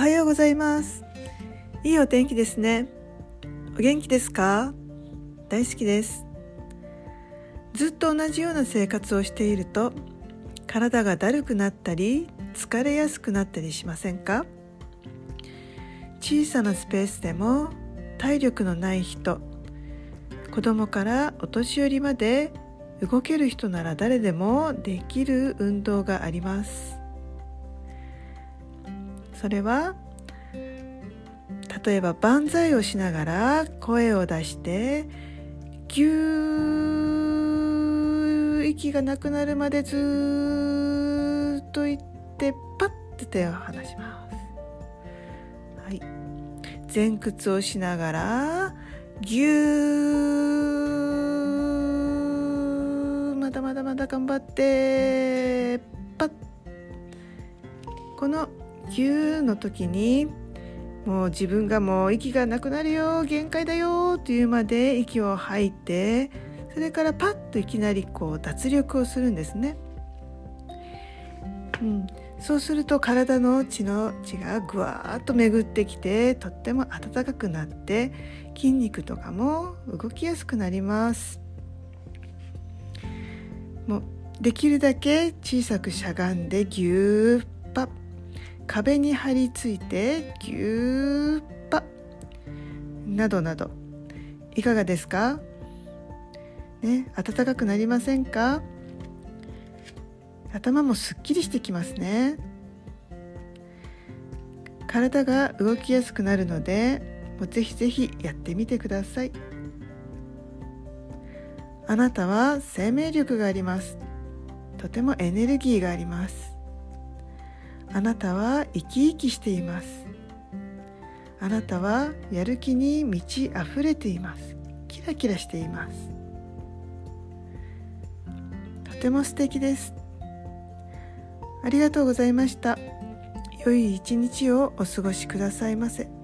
はようございます。いいお天気ですね。お元気ですか？大好きです。ずっと同じような生活をしていると体がだるくなったり疲れやすくなったりしませんか？小さなスペースでも体力のない人子供からお年寄りまで動ける人なら誰でもできる運動があります。それは例えば万歳をしながら声を出してぎゅー息がなくなるまでずっと言ってパッて手を離します。はい。前屈をしながらぎゅーまだまだまだ頑張ってパッ。このぎゅーの時にもう自分がもう息がなくなるよ限界だよっていうまで息を吐いてそれからパッといきなりこう脱力をするんですね。うん、そうすると体の血の血がぐわーっと巡ってきてとっても温かくなって筋肉とかも動きやすくなります。もうできるだけ小さくしゃがんでぎゅーパッ壁に張り付いてぎゅーっぱなどなど。いかがですか？ね暖かくなりませんか？頭もすっきりしてきますね。体が動きやすくなるのでもうぜひぜひやってみてください。あなたは生命力があります。とてもエネルギーがあります。あなたは生き生きしています。あなたはやる気に満ち溢れています。キラキラしています。とても素敵です。ありがとうございました。良い一日をお過ごしくださいませ。